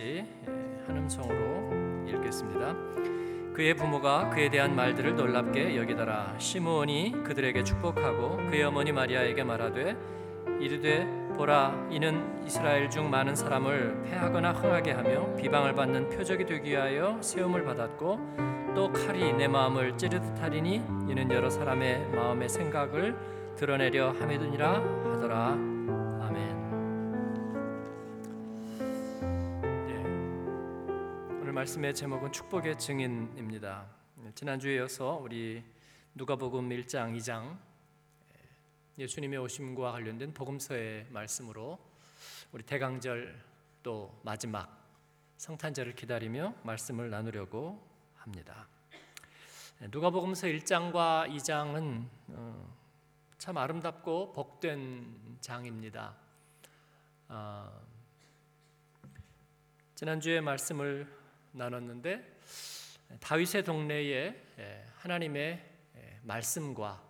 같이 한음성으로 읽겠습니다. 그의 부모가 그에 대한 말들을 놀랍게 여기더라. 시므온이 그들에게 축복하고 그의 어머니 마리아에게 말하되 이르되 보라 이는 이스라엘 중 많은 사람을 패하거나 흥하게 하며 비방을 받는 표적이 되기 위하여 세움을 받았고 또 칼이 내 마음을 찌르듯 하리니 이는 여러 사람의 마음의 생각을 드러내려 함이니라 하더라. 말씀의 제목은 축복의 증인입니다. 지난주에 이어서 우리 누가복음 1장 2장 예수님의 오심과 관련된 복음서의 말씀으로 우리 대강절 또 마지막 성탄절을 기다리며 말씀을 나누려고 합니다. 누가복음서 1장과 2장은 어, 참 아름답고 복된 장입니다. 아, 지난주에 말씀을 나눴는데 다윗의 동네에 예, 하나님의 예, 말씀과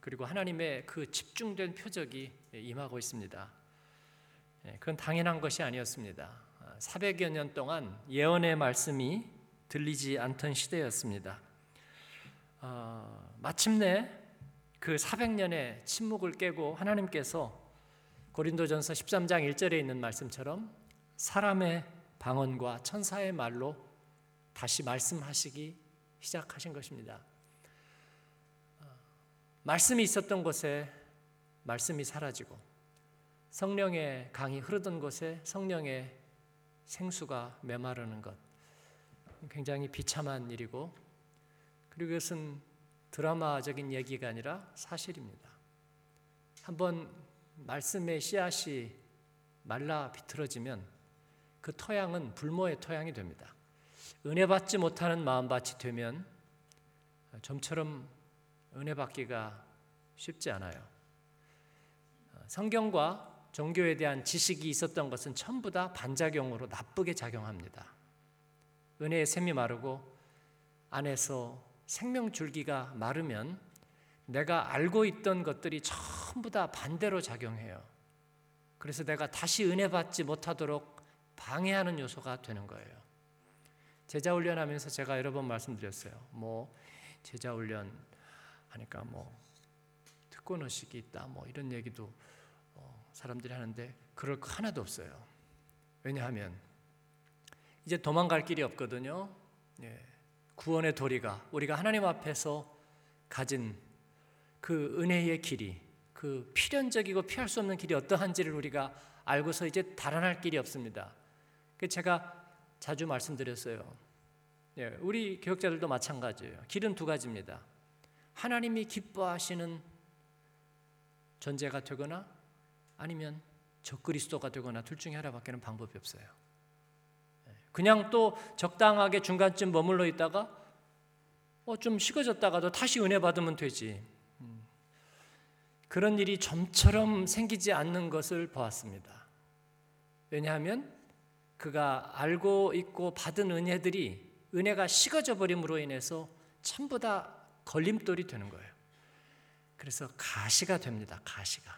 그리고 하나님의 그 집중된 표적이 임하고 있습니다. 예, 그건 당연한 것이 아니었습니다. 400여 년 동안 예언의 말씀이 들리지 않던 시대였습니다. 어, 마침내 그 400년의 침묵을 깨고 하나님께서 고린도전서 13장 1절에 있는 말씀처럼 사람의 방언과 천사의 말로 다시 말씀하시기 시작하신 것입니다. 어, 말씀이 있었던 곳에 말씀이 사라지고 성령의 강이 흐르던 곳에 성령의 생수가 메마르는 것 굉장히 비참한 일이고 그리고 이것은 드라마적인 얘기가 아니라 사실입니다. 한번 말씀의 씨앗이 말라 비틀어지면 그 토양은 불모의 토양이 됩니다. 은혜 받지 못하는 마음밭이 되면 좀처럼 은혜 받기가 쉽지 않아요. 성경과 종교에 대한 지식이 있었던 것은 전부 다 반작용으로 나쁘게 작용합니다. 은혜의 샘이 마르고 안에서 생명 줄기가 마르면 내가 알고 있던 것들이 전부 다 반대로 작용해요. 그래서 내가 다시 은혜 받지 못하도록 방해하는 요소가 되는 거예요. 제자 훈련하면서 제가 여러 번 말씀드렸어요. 뭐 제자 훈련 하니까 뭐 특권 의식이 있다. 뭐 이런 얘기도 어, 사람들이 하는데 그럴 거 하나도 없어요. 왜냐하면 이제 도망갈 길이 없거든요. 예. 구원의 도리가 우리가 하나님 앞에서 가진 그 은혜의 길이 그 필연적이고 피할 수 없는 길이 어떠한지를 우리가 알고서 이제 달아날 길이 없습니다. 그 제가 자주 말씀드렸어요. 예, 우리 교육자들도 마찬가지예요. 길은 두 가지입니다. 하나님이 기뻐하시는 존재가 되거나 아니면 적그리스도가 되거나 둘 중에 하나밖에는 방법이 없어요. 예, 그냥 또 적당하게 중간쯤 머물러 있다가 어, 좀 식어졌다가도 다시 은혜 받으면 되지. 음. 그런 일이 좀처럼 생기지 않는 것을 보았습니다. 왜냐하면 그가 알고 있고 받은 은혜들이 은혜가 식어져 버림으로 인해서 전부 다 걸림돌이 되는 거예요. 그래서 가시가 됩니다. 가시가.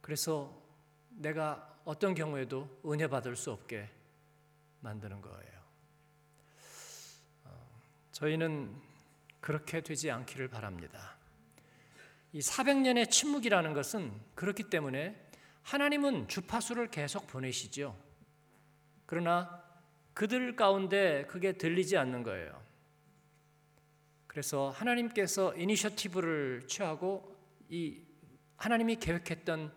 그래서 내가 어떤 경우에도 은혜 받을 수 없게 만드는 거예요. 어, 저희는 그렇게 되지 않기를 바랍니다. 이 400년의 침묵이라는 것은 그렇기 때문에 하나님은 주파수를 계속 보내시죠. 그러나 그들 가운데 그게 들리지 않는 거예요. 그래서 하나님께서 이니셔티브를 취하고 이 하나님이 계획했던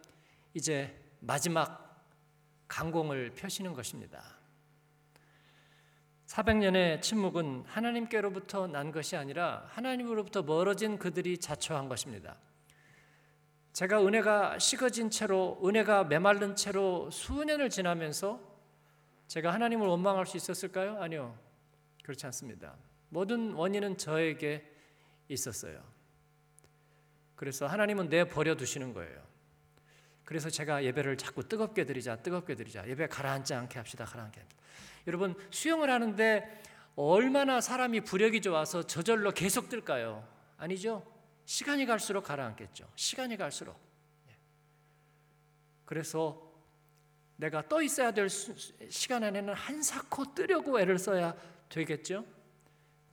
이제 마지막 강공을 펴시는 것입니다. 400년의 침묵은 하나님께로부터 난 것이 아니라 하나님으로부터 멀어진 그들이 자초한 것입니다. 제가 은혜가 식어진 채로 은혜가 메말른 채로 수년을 지나면서 제가 하나님을 원망할 수 있었을까요? 아니요. 그렇지 않습니다. 모든 원인은 저에게 있었어요. 그래서 하나님은 내 버려 두시는 거예요. 그래서 제가 예배를 자꾸 뜨겁게 드리자, 뜨겁게 드리자. 예배 가라앉지 않게 합시다, 가라앉게. 여러분 수영을 하는데 얼마나 사람이 부력이 좋아서 저절로 계속 뜰까요? 아니죠. 시간이 갈수록 가라앉겠죠. 시간이 갈수록. 예. 그래서 내가 떠 있어야 될 수, 시간 안에는 한사코 뜨려고 애를 써야 되겠죠.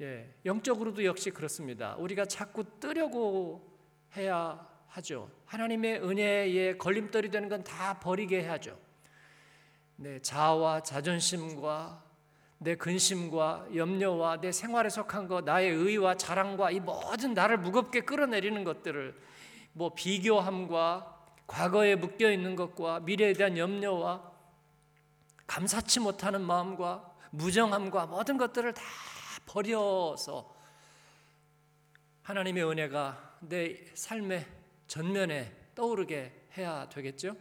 예, 영적으로도 역시 그렇습니다. 우리가 자꾸 뜨려고 해야 하죠. 하나님의 은혜에 걸림돌이 되는 건 다 버리게 해야죠. 내 자아와 자존심과 내 근심과 염려와 내 생활에 속한 것, 나의 의와 자랑과 이 모든 나를 무겁게 끌어내리는 것들을 뭐 비교함과 과거에 묶여 있는 것과 미래에 대한 염려와 감사치 못하는 마음과 무정함과 모든 것들을 다 버려서 하나님의 은혜가 내 삶의 전면에 떠오르게 해야 되겠죠?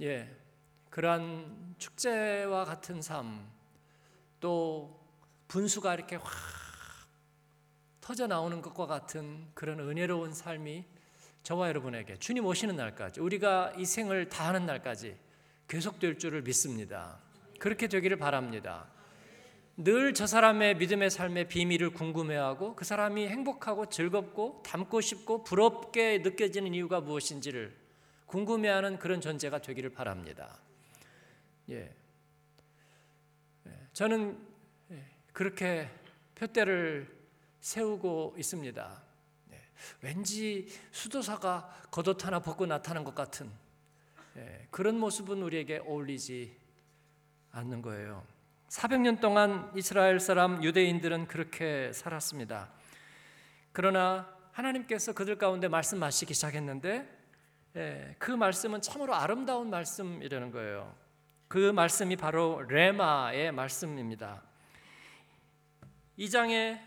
예. 그러한 축제와 같은 삶, 또 분수가 이렇게 확 터져 나오는 것과 같은 그런 은혜로운 삶이 저와 여러분에게 주님 오시는 날까지 우리가 이 생을 다하는 날까지 계속될 줄을 믿습니다. 그렇게 되기를 바랍니다. 늘 저 사람의 믿음의 삶의 비밀을 궁금해하고 그 사람이 행복하고 즐겁고 닮고 싶고 부럽게 느껴지는 이유가 무엇인지를 궁금해하는 그런 존재가 되기를 바랍니다. 예. 예. 저는 예, 그렇게 표대를 세우고 있습니다. 왠지 수도사가 겉옷 하나 벗고 나타난 것 같은 예, 그런 모습은 우리에게 어울리지 않는 거예요. 400년 동안 이스라엘 사람 유대인들은 그렇게 살았습니다. 그러나 하나님께서 그들 가운데 말씀하시기 시작했는데 예, 그 말씀은 참으로 아름다운 말씀이라는 거예요. 그 말씀이 바로 레마의 말씀입니다. 이 장에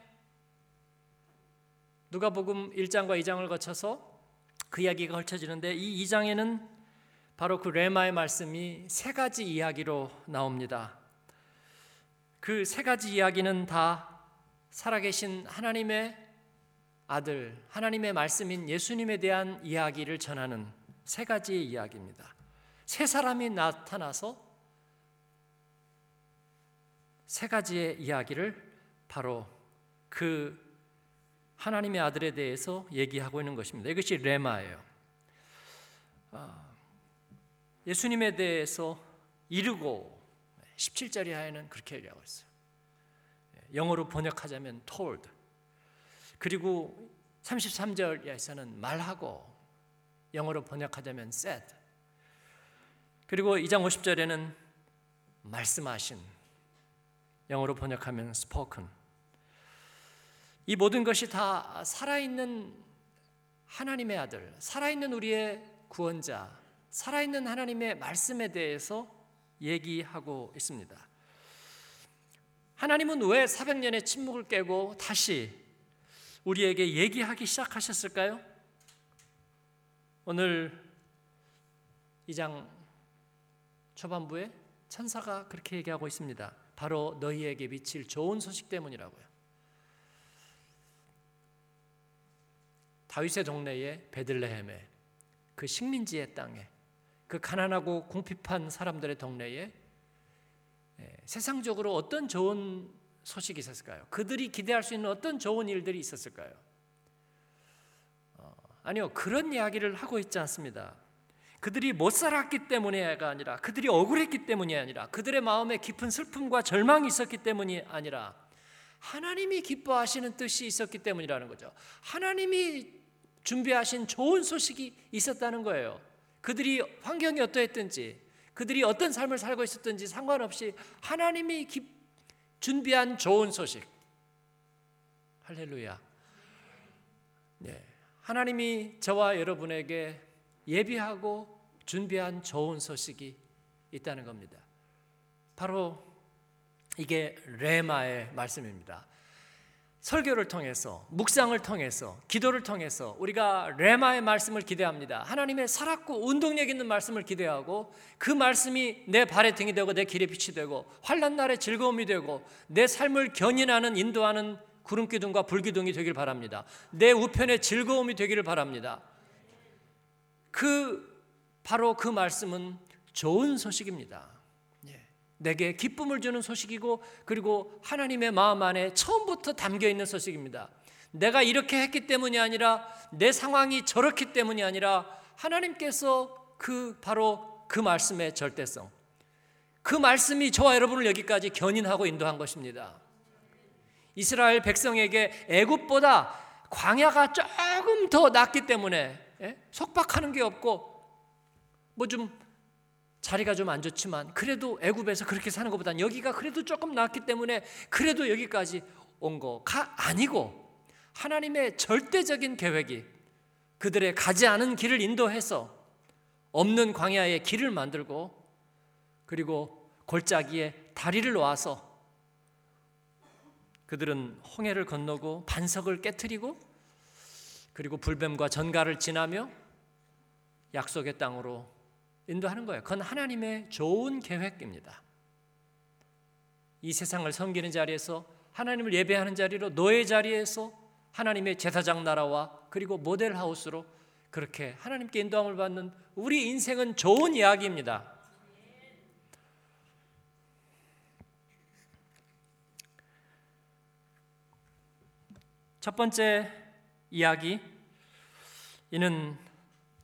누가복음 1장과 2장을 거쳐서 그 이야기가 펼쳐지는데 이 2장에는 바로 그 레마의 말씀이 세 가지 이야기로 나옵니다. 그 세 가지 이야기는 다 살아계신 하나님의 아들, 하나님의 말씀인 예수님에 대한 이야기를 전하는 세 가지의 이야기입니다. 세 사람이 나타나서 세 가지의 이야기를 바로 그 하나님의 아들에 대해서 얘기하고 있는 것입니다. 이것이 레마예요. 아, 예수님에 대해서 이르고 17절 이 하에는 그렇게 얘기하고 있어요. 영어로 번역하자면 told. 그리고 33절 이하에서는 말하고 영어로 번역하자면 said. 그리고 2장 50절에는 말씀하신 영어로 번역하면 spoken. 이 모든 것이 다 살아있는 하나님의 아들, 살아있는 우리의 구원자, 살아있는 하나님의 말씀에 대해서 얘기하고 있습니다. 하나님은 왜 400년의 침묵을 깨고 다시 우리에게 얘기하기 시작하셨을까요? 오늘 2장 초반부에 천사가 그렇게 얘기하고 있습니다. 바로 너희에게 미칠 좋은 소식 때문이라고요. 다윗의 동네에 베들레헴에 그 식민지의 땅에 그 가난하고 궁핍한 사람들의 동네에 예, 세상적으로 어떤 좋은 소식이 있었을까요? 그들이 기대할 수 있는 어떤 좋은 일들이 있었을까요? 어, 아니요 그런 이야기를 하고 있지 않습니다. 그들이 못 살았기 때문에가 아니라 그들이 억울했기 때문이 아니라 그들의 마음에 깊은 슬픔과 절망이 있었기 때문이 아니라 하나님이 기뻐하시는 뜻이 있었기 때문이라는 거죠. 하나님이 준비하신 좋은 소식이 있었다는 거예요. 그들이 환경이 어떠했든지, 그들이 어떤 삶을 살고 있었든지 상관없이 하나님이 준비한 좋은 소식. 할렐루야. 네. 하나님이 저와 여러분에게 예비하고 준비한 좋은 소식이 있다는 겁니다. 바로 이게 레마의 말씀입니다. 설교를 통해서 묵상을 통해서 기도를 통해서 우리가 레마의 말씀을 기대합니다. 하나님의 살았고 운동력 있는 말씀을 기대하고 그 말씀이 내 발의 등이 되고 내 길의 빛이 되고 환난 날의 즐거움이 되고 내 삶을 견인하는 인도하는 구름 기둥과 불 기둥이 되길 바랍니다. 내 우편의 즐거움이 되기를 바랍니다. 그 바로 그 말씀은 좋은 소식입니다. 내게 기쁨을 주는 소식이고 그리고 하나님의 마음 안에 처음부터 담겨 있는 소식입니다. 내가 이렇게 했기 때문이 아니라 내 상황이 저렇기 때문이 아니라 하나님께서 그 바로 그 말씀의 절대성. 그 말씀이 저와 여러분을 여기까지 견인하고 인도한 것입니다. 이스라엘 백성에게 애굽보다 광야가 조금 더 낫기 때문에 예? 속박하는 게 없고 뭐 좀 자리가 좀 안 좋지만 그래도 애굽에서 그렇게 사는 것보다는 여기가 그래도 조금 낫기 때문에 그래도 여기까지 온 거가 아니고 하나님의 절대적인 계획이 그들의 가지 않은 길을 인도해서 없는 광야에 길을 만들고 그리고 골짜기에 다리를 놓아서 그들은 홍해를 건너고 반석을 깨뜨리고 그리고 불뱀과 전갈을 지나며 약속의 땅으로 인도하는 거예요. 그건 하나님의 좋은 계획입니다. 이 세상을 섬기는 자리에서 하나님을 예배하는 자리로 노예 자리에서 하나님의 제사장 나라와 그리고 모델 하우스로 그렇게 하나님께 인도함을 받는 우리 인생은 좋은 이야기입니다. 첫 번째 이야기 이는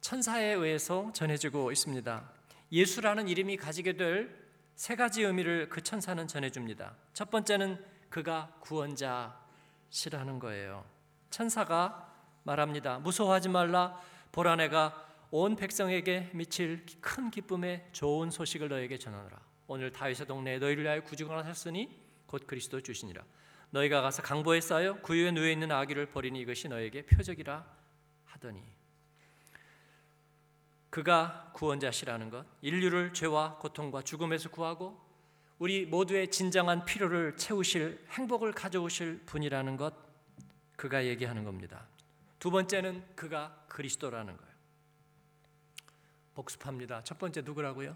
천사에 의해서 전해지고 있습니다. 예수라는 이름이 가지게 될 세 가지 의미를 그 천사는 전해줍니다. 첫 번째는 그가 구원자시라는 거예요. 천사가 말합니다. 무서워하지 말라. 보라 내가 온 백성에게 미칠 큰 기쁨의 좋은 소식을 너에게 전하노라. 오늘 다윗의 동네에 너희를 위하여 구주가 나섰으니 곧 그리스도 주시니라. 너희가 가서 강보에 쌓여 구유에 누워 있는 아기를 버리니 이것이 너에게 표적이라 하더니 그가 구원자시라는 것, 인류를 죄와 고통과 죽음에서 구하고 우리 모두의 진정한 필요를 채우실 행복을 가져오실 분이라는 것, 그가 얘기하는 겁니다. 두 번째는 그가 그리스도라는 거예요. 복습합니다. 첫 번째 누구라고요?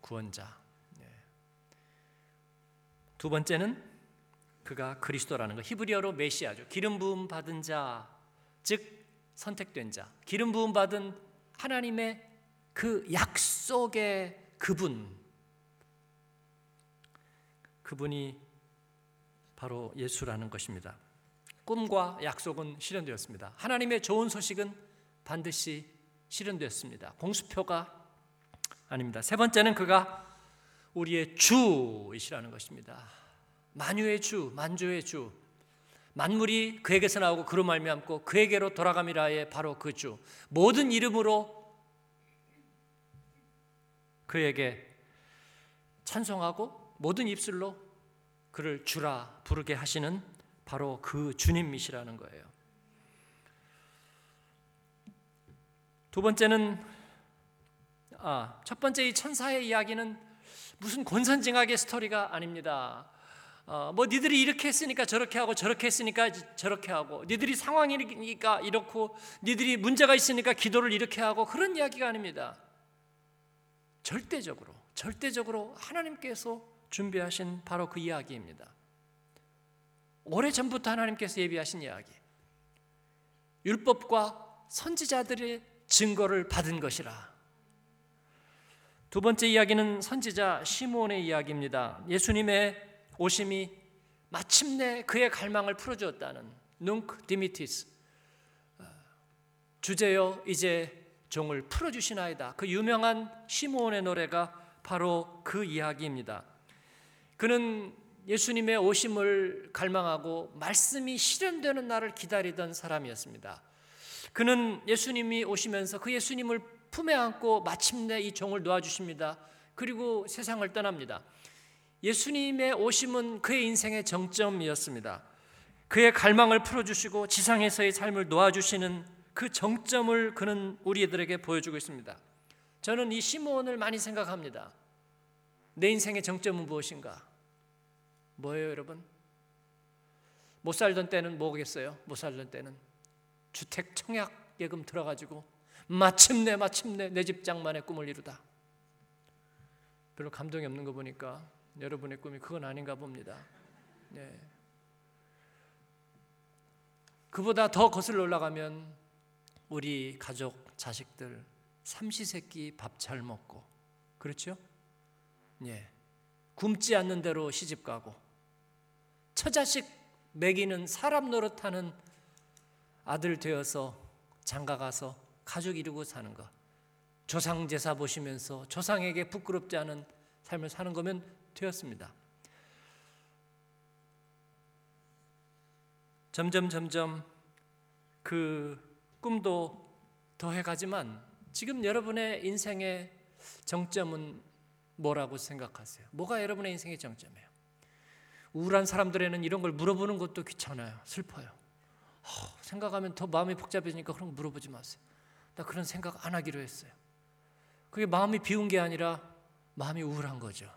구원자. 네. 두 번째는 그가 그리스도라는 거. 히브리어로 메시아죠. 기름 부음 받은 자, 즉 선택된 자, 기름 부음 받은 하나님의 그 약속의 그분, 그분이 바로 예수라는 것입니다. 꿈과 약속은 실현되었습니다. 하나님의 좋은 소식은 반드시 실현되었습니다. 공수표가 아닙니다. 세 번째는 그가 우리의 주이시라는 것입니다. 만유의 주, 만주의 주, 만물이 그에게서 나오고 그로 말미암고 그에게로 돌아감이라의 바로 그 주. 모든 이름으로 그에게 찬송하고 모든 입술로 그를 주라 부르게 하시는 바로 그 주님이시라는 거예요. 두 번째는 아, 첫 번째 이 천사의 이야기는 무슨 권선징악의 스토리가 아닙니다. 어, 뭐 니들이 이렇게 했으니까 저렇게 하고 저렇게 했으니까 저렇게 하고 니들이 상황이니까 이렇고 니들이 문제가 있으니까 기도를 이렇게 하고 그런 이야기가 아닙니다. 절대적으로 절대적으로 하나님께서 준비하신 바로 그 이야기입니다. 오래 전부터 하나님께서 예비하신 이야기. 율법과 선지자들의 증거를 받은 것이라. 두 번째 이야기는 선지자 시몬의 이야기입니다. 예수님의 오심이 마침내 그의 갈망을 풀어주었다는 눅 디미티스 어, 주제여 이제 종을 풀어주시나이다. 그 유명한 시므온의 노래가 바로 그 이야기입니다. 그는 예수님의 오심을 갈망하고 말씀이 실현되는 날을 기다리던 사람이었습니다. 그는 예수님이 오시면서 그 예수님을 품에 안고 마침내 이 종을 놓아주십니다. 그리고 세상을 떠납니다. 예수님의 오심은 그의 인생의 정점이었습니다. 그의 갈망을 풀어주시고 지상에서의 삶을 놓아주시는 그 정점을 그는 우리들에게 보여주고 있습니다. 저는 이 시므온을 많이 생각합니다. 내 인생의 정점은 무엇인가? 뭐예요, 여러분? 못 살던 때는 뭐겠어요? 못 살던 때는 주택 청약 예금 들어가지고 마침내 마침내 내 집 장만의 꿈을 이루다. 별로 감동이 없는 거 보니까 여러분의 꿈이 그건 아닌가 봅니다. 네. 그보다 더 거슬러 올라가면 우리 가족, 자식들 삼시세끼 밥 잘 먹고 그렇죠? 예. 굶지 않는 대로 시집 가고 처자식 먹이는 사람 노릇하는 아들 되어서 장가 가서 가족 이루고 사는 거 조상 제사 보시면서 조상에게 부끄럽지 않은 삶을 사는 거면 되었습니다. 점점 점점 그 꿈도 더해 가지만 지금 여러분의 인생의 정점은 뭐라고 생각하세요? 뭐가 여러분의 인생의 정점이에요? 우울한 사람들에는 이런 걸 물어보는 것도 귀찮아요. 슬퍼요. 어, 생각하면 더 마음이 복잡해지니까 그런 거 물어보지 마세요. 나 그런 생각 안 하기로 했어요. 그게 마음이 비운 게 아니라 마음이 우울한 거죠.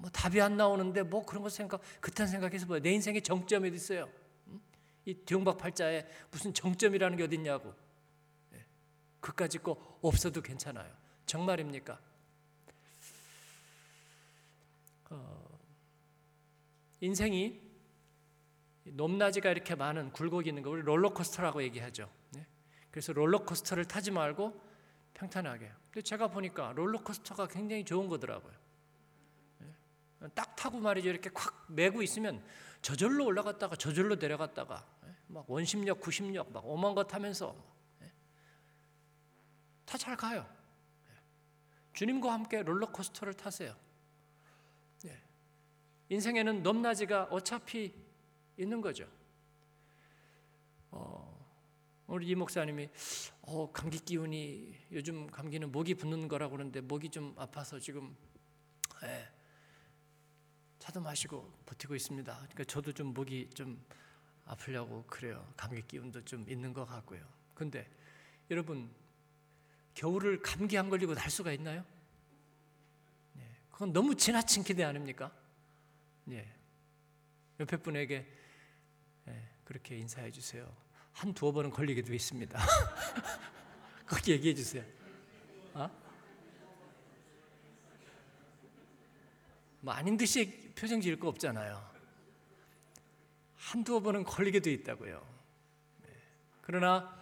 뭐 답이 안 나오는데 뭐 그런 거 생각 그딴 생각해서 뭐내 인생의 정점이 어디 있어요? 이 뒤용박 팔자에 무슨 정점이라는 게 어딨냐고. 네. 그까지 거 없어도 괜찮아요. 정말입니까? 어, 인생이 높낮이가 이렇게 많은 굴곡이 있는 거 우리 롤러코스터라고 얘기하죠. 네? 그래서 롤러코스터를 타지 말고 평탄하게. 근데 제가 보니까 롤러코스터가 굉장히 좋은 거더라고요. 네? 딱 타고 말이죠. 이렇게 콱 메고 있으면 저절로 올라갔다가 저절로 내려갔다가 네? 막 원심력, 구심력 막 오만 것 하면서 네? 다잘 가요. 주님과 함께 롤러코스터를 타세요. 인생에는 높낮이가 어차피 있는 거죠. 어, 우리 이 목사님이 어, 감기 기운이 요즘 감기는 목이 붓는 거라고 그러는데 목이 좀 아파서 지금 예, 차도 마시고 버티고 있습니다. 그러니까 저도 좀 목이 좀 아프려고 그래요. 감기 기운도 좀 있는 것 같고요. 근데 여러분 겨울을 감기 안 걸리고 날 수가 있나요? 네, 그건 너무 지나친 기대 아닙니까? 예. 옆에 분에게 예, 그렇게 인사해 주세요. 한 두어 번은 걸리게도 있습니다. 그렇게 얘기해 주세요. 어? 뭐 아닌 듯이 표정 지을 거 없잖아요. 한 두어 번은 걸리게도 있다고요. 네. 그러나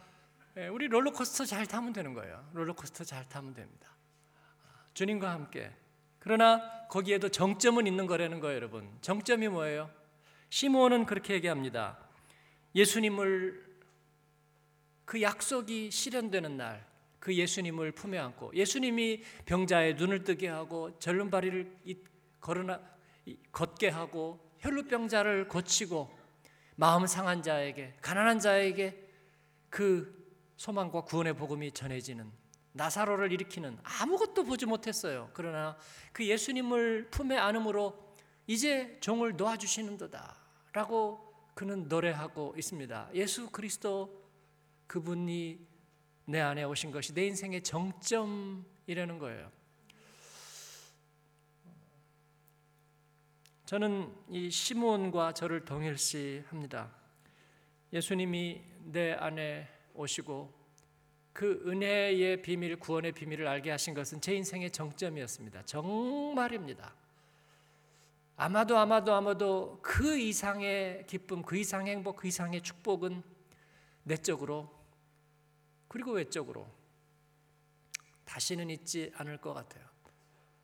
예, 우리 롤러코스터 잘 타면 되는 거예요. 롤러코스터 잘 타면 됩니다. 주님과 함께 그러나 거기에도 정점은 있는 거라는 거예요, 여러분. 정점이 뭐예요? 시므온은 그렇게 얘기합니다. 예수님을 그 약속이 실현되는 날, 그 예수님을 품에 안고 예수님이 병자의 눈을 뜨게 하고 절름발이를 걸어나 걷게 하고 혈루병자를 고치고 마음 상한 자에게 가난한 자에게 그 소망과 구원의 복음이 전해지는 나사로를 일으키는 아무것도 보지 못했어요. 그러나 그 예수님을 품에 안음으로 이제 종을 놓아주시는도다라고 그는 노래하고 있습니다. 예수 그리스도 그분이 내 안에 오신 것이 내 인생의 정점이라는 거예요. 저는 이 시몬과 저를 동일시합니다. 예수님이 내 안에 오시고 그 은혜의 비밀, 구원의 비밀을 알게 하신 것은 제 인생의 정점이었습니다. 정말입니다. 아마도 아마도 아마도 그 이상의 기쁨, 그 이상의 행복, 그 이상의 축복은 내적으로 그리고 외적으로 다시는 있지 않을 것 같아요.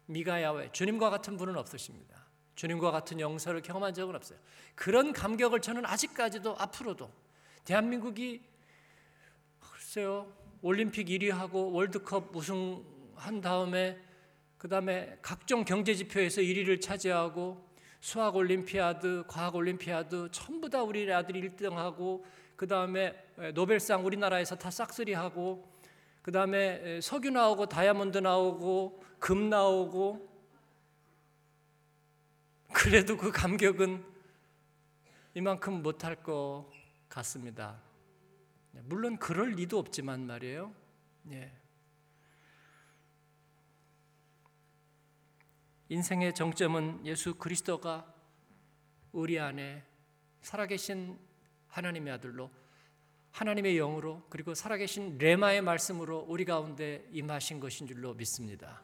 미가 야외 주님과 같은 분은 없으십니다. 주님과 같은 영서를 경험한 적은 없어요. 그런 감격을 저는 아직까지도 앞으로도 대한민국이 글쎄요 올림픽 1위하고 월드컵 우승한 다음에 그 다음에 각종 경제 지표에서 1위를 차지하고 수학 올림피아드, 과학 올림피아드 전부 다 우리 아들이 1등하고 그 다음에 노벨상 우리나라에서 다 싹쓸이하고 그 다음에 석유 나오고 다이아몬드 나오고 금 나오고 그래도 그 감격은 이만큼 못할 것 같습니다. 네, 물론 그럴 리도 없지만 말이에요. 예. 인생의 정점은 예수 그리스도가 우리 안에 살아계신 하나님의 아들로 하나님의 영으로 그리고 살아계신 레마의 말씀으로 우리 가운데 임하신 것인 줄로 믿습니다.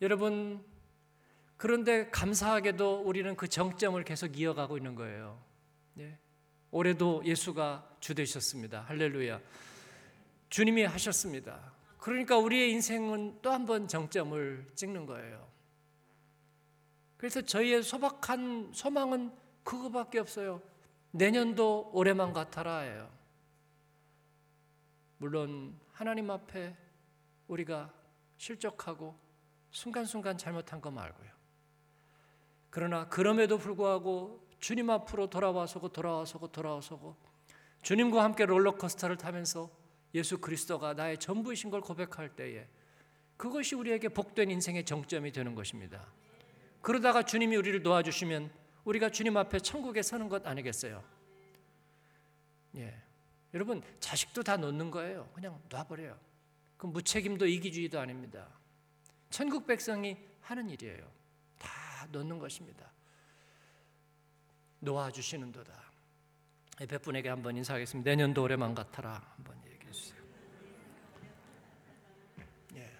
여러분 그런데 감사하게도 우리는 그 정점을 계속 이어가고 있는 거예요. 예. 올해도 예수가 주 되셨습니다. 할렐루야. 주님이 하셨습니다. 그러니까 우리의 인생은 또 한 번 정점을 찍는 거예요. 그래서 저희의 소박한 소망은 그거밖에 없어요. 내년도 올해만 같아라예요. 물론 하나님 앞에 우리가 실족하고 순간순간 잘못한 거 말고요. 그러나 그럼에도 불구하고 주님 앞으로 돌아와서고 돌아와서고 돌아와서고 주님과 함께 롤러코스터를 타면서 예수 그리스도가 나의 전부이신 걸 고백할 때에 그것이 우리에게 복된 인생의 정점이 되는 것입니다. 그러다가 주님이 우리를 도와주시면 우리가 주님 앞에 천국에 서는 것 아니겠어요? 예. 여러분, 자식도 다 놓는 거예요. 그냥 놔버려요. 그 무책임도 이기주의도 아닙니다. 천국 백성이 하는 일이에요. 다 놓는 것입니다. 놓아주시는도다. 에페분에게 한번 인사하겠습니다. 내년도 올해만 같아라. 한번 얘기해 주세요. 예.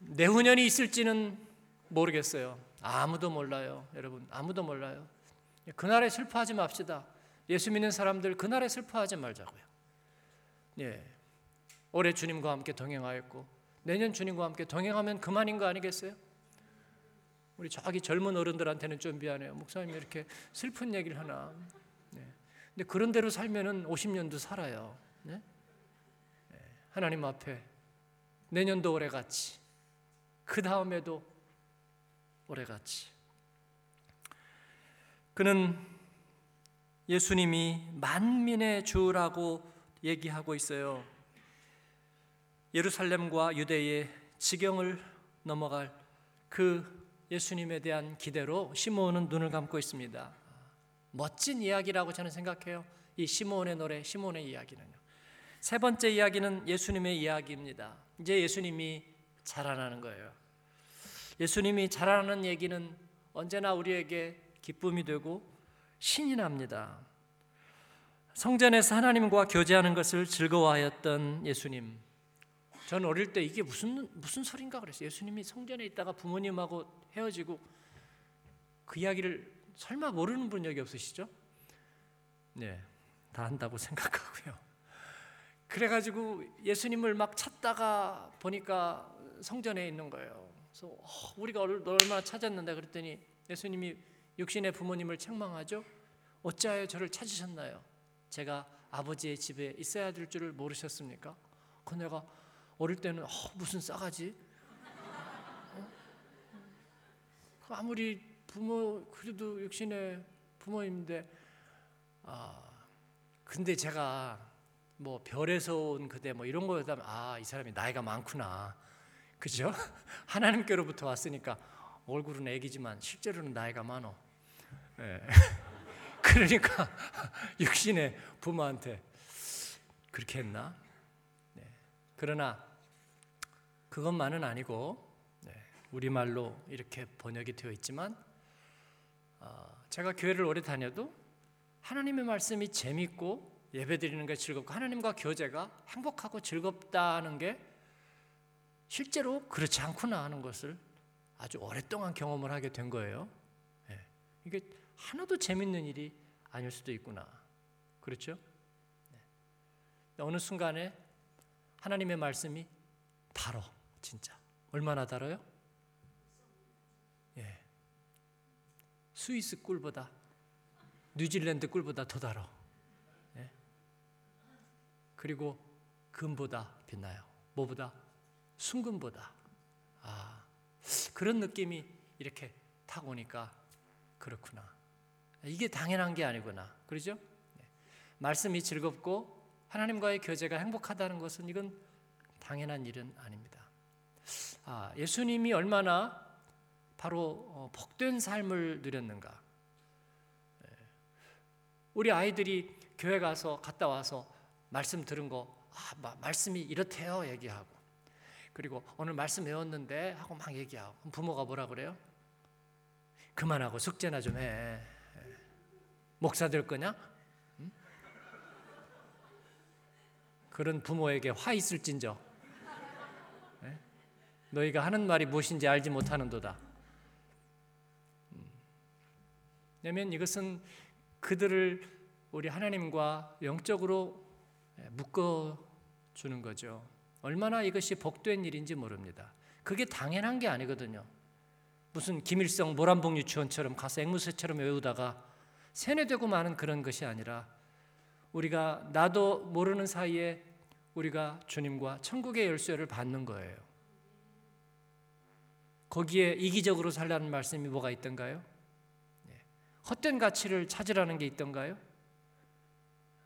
내후년이 있을지는 모르겠어요. 아무도 몰라요. 여러분, 아무도 몰라요. 그날에 슬퍼하지 맙시다. 예수 믿는 사람들 그날에 슬퍼하지 말자고요. 예. 올해 주님과 함께 동행하였고 내년 주님과 함께 동행하면 그만인 거 아니겠어요? 우리 저기 젊은 어른들한테는 좀 미안해요. 목사님이 이렇게 슬픈 얘기를 하나. 네. 근데 그런 대로 살면은 50년도 살아요. 네? 네. 하나님 앞에 내년도 오래 같이 그 다음에도 오래 같이 그는 예수님이 만민의 주라고 얘기하고 있어요. 예루살렘과 유대의 지경을 넘어갈 그 예수님에 대한 기대로 시므온은 눈을 감고 있습니다. 멋진 이야기라고 저는 생각해요. 이 시므온의 노래, 시므온의 이야기는요. 세 번째 이야기는 예수님의 이야기입니다. 이제 예수님이 자라나는 거예요. 예수님이 자라나는 얘기는 언제나 우리에게 기쁨이 되고 신이 납니다. 성전에서 하나님과 교제하는 것을 즐거워하였던 예수님. 저는 어릴 때 이게 무슨 무슨 소린가 그랬어요. 예수님이 성전에 있다가 부모님하고 헤어지고 그 이야기를 설마 모르는 분 여기 없으시죠? 네, 다 한다고 생각하고요. 그래가지고 예수님을 막 찾다가 보니까 성전에 있는 거예요. 그래서 어, 우리가 얼마나 찾았는데 그랬더니 예수님이 육신의 부모님을 책망하죠. 어찌하여 저를 찾으셨나요? 제가 아버지의 집에 있어야 될 줄을 모르셨습니까? 그 내가 어릴 때는 어, 무슨 싸가지? 어? 아무리 부모 그래도 육신의 부모인데 아 근데 제가 뭐 별에서 온 그대 뭐 이런 거다 아이 사람이 나이가 많구나 그죠? 하나님께로부터 왔으니까 얼굴은 애기지만 실제로는 나이가 많어. 네. 그러니까 육신의 부모한테 그렇게 했나? 네. 그러나 그것만은 아니고 네. 우리말로 이렇게 번역이 되어 있지만 어, 제가 교회를 오래 다녀도 하나님의 말씀이 재밌고 예배드리는 게 즐겁고 하나님과 교제가 행복하고 즐겁다는 게 실제로 그렇지 않구나 하는 것을 아주 오랫동안 경험을 하게 된 거예요. 네. 이게 하나도 재밌는 일이 아닐 수도 있구나. 그렇죠? 네. 어느 순간에 하나님의 말씀이 달어, 진짜. 얼마나 달아요? 예. 스위스 꿀보다, 뉴질랜드 꿀보다 더 달어. 예. 그리고 금보다 빛나요. 뭐보다? 순금보다. 아, 그런 느낌이 이렇게 타고 오니까 그렇구나. 이게 당연한 게 아니구나. 그러죠? 네. 말씀이 즐겁고 하나님과의 교제가 행복하다는 것은 이건 당연한 일은 아닙니다. 아, 예수님이 얼마나 바로 어, 복된 삶을 누렸는가. 네. 우리 아이들이 교회 가서 갔다 와서 말씀 들은 거, 아, 말씀이 이렇대요 얘기하고, 그리고 오늘 말씀 외웠는데 하고 막 얘기하고, 부모가 뭐라 그래요? 그만하고 숙제나 좀 해. 목사 될 거냐? 응? 그런 부모에게 화 있을진저. 네? 너희가 하는 말이 무엇인지 알지 못하는도다. 왜냐하면 이것은 그들을 우리 하나님과 영적으로 묶어 주는 거죠. 얼마나 이것이 복된 일인지 모릅니다. 그게 당연한 게 아니거든요. 무슨 김일성 모란봉 유치원처럼 가서 앵무새처럼 외우다가 세뇌되고 마는 그런 것이 아니라 우리가 나도 모르는 사이에 우리가 주님과 천국의 열쇠를 받는 거예요. 거기에 이기적으로 살라는 말씀이 뭐가 있던가요? 예. 헛된 가치를 찾으라는 게 있던가요?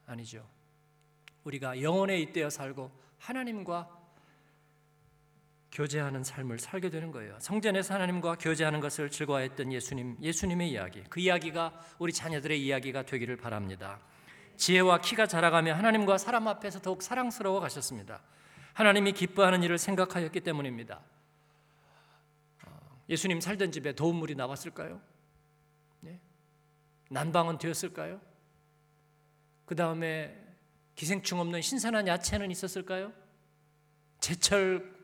아니죠. 우리가 영혼에 잇대어 살고 하나님과 교제하는 삶을 살게 되는 거예요. 성전에서 하나님과 교제하는 것을 즐거워했던 예수님, 예수님의 이야기. 그 이야기가 우리 자녀들의 이야기가 되기를 바랍니다. 지혜와 키가 자라가며 하나님과 사람 앞에서 더욱 사랑스러워 가셨습니다. 하나님이 기뻐하는 일을 생각하였기 때문입니다. 어, 예수님 살던 집에 도움물이 나왔을까요? 네? 난방은 되었을까요? 그 다음에 기생충 없는 신선한 야채는 있었을까요? 제철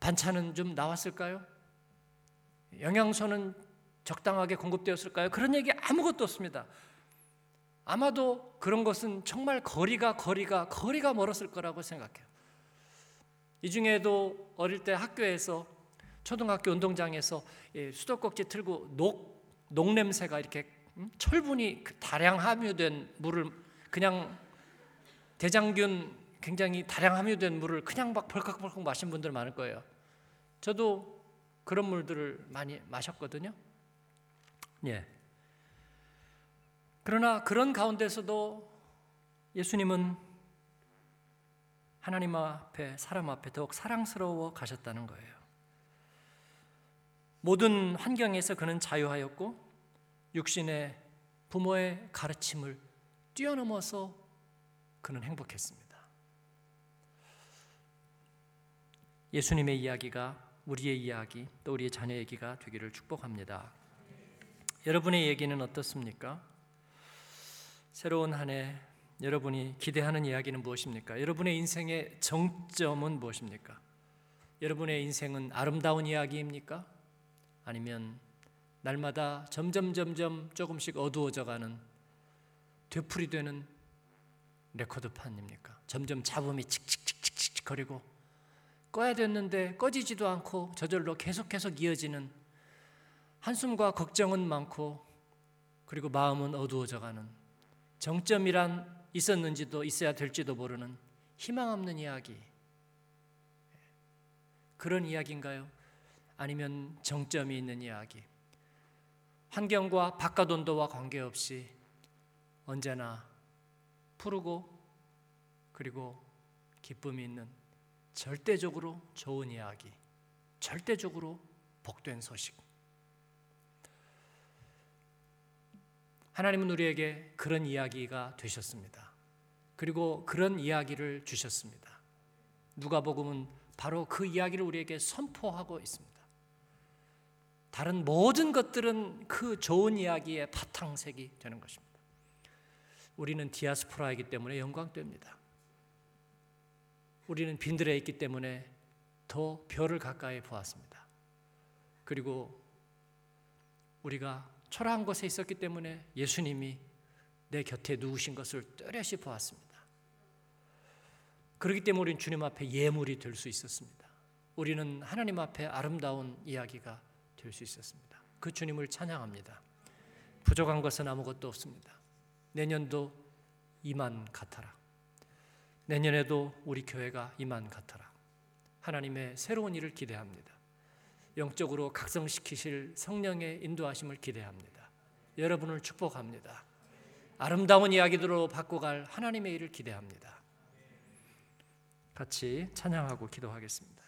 반찬은 좀 나왔을까요? 영양소는 적당하게 공급되었을까요? 그런 얘기 아무것도 없습니다. 아마도 그런 것은 정말 거리가 거리가 거리가 멀었을 거라고 생각해요. 이 중에도 어릴 때 학교에서 초등학교 운동장에서 수도꼭지 틀고 녹, 녹 냄새가 이렇게 음? 철분이 그 다량 함유된 물을 그냥 대장균 굉장히 다량 함유된 물을 그냥 막 벌컥벌컥 마신 분들 많을 거예요. 저도 그런 물들을 많이 마셨거든요. 예. 그러나 그런 가운데서도 예수님은 하나님 앞에 사람 앞에 더욱 사랑스러워 가셨다는 거예요. 모든 환경에서 그는 자유하였고 육신의 부모의 가르침을 뛰어넘어서 그는 행복했습니다. 예수님의 이야기가 우리의 이야기 또 우리의 자녀 얘기가 되기를 축복합니다. 여러분의 얘기는 어떻습니까? 새로운 한 해 여러분이 기대하는 이야기는 무엇입니까? 여러분의 인생의 정점은 무엇입니까? 여러분의 인생은 아름다운 이야기입니까? 아니면 날마다 점점 점점 조금씩 어두워져가는 되풀이 되는 레코드판입니까? 점점 잡음이 칙칙칙칙칙 거리고 꺼야 됐는데 꺼지지도 않고 저절로 계속 계속 이어지는 한숨과 걱정은 많고 그리고 마음은 어두워져가는 정점이란 있었는지도 있어야 될지도 모르는 희망 없는 이야기. 그런 이야기인가요? 아니면 정점이 있는 이야기. 환경과 바깥 온도와 관계없이 언제나 푸르고 그리고 기쁨이 있는 절대적으로 좋은 이야기. 절대적으로 복된 소식. 하나님은 우리에게 그런 이야기가 되셨습니다. 그리고 그런 이야기를 주셨습니다. 누가복음은 바로 그 이야기를 우리에게 선포하고 있습니다. 다른 모든 것들은 그 좋은 이야기의 바탕색이 되는 것입니다. 우리는 디아스포라이기 때문에 영광됩니다. 우리는 빈들에 있기 때문에 더 별을 가까이 보았습니다. 그리고 우리가 초라한 곳에 있었기 때문에 예수님이 내 곁에 누우신 것을 뚜렷이 보았습니다. 그렇기 때문에 우리는 주님 앞에 예물이 될 수 있었습니다. 우리는 하나님 앞에 아름다운 이야기가 될 수 있었습니다. 그 주님을 찬양합니다. 부족한 것은 아무것도 없습니다. 내년도 이만 같아라. 내년에도 우리 교회가 이만 같아라. 하나님의 새로운 일을 기대합니다. 영적으로 각성시키실 성령의 인도하심을 기대합니다. 여러분을 축복합니다. 아름다운 이야기들로 바꿔갈 하나님의 일을 기대합니다. 같이 찬양하고 기도하겠습니다.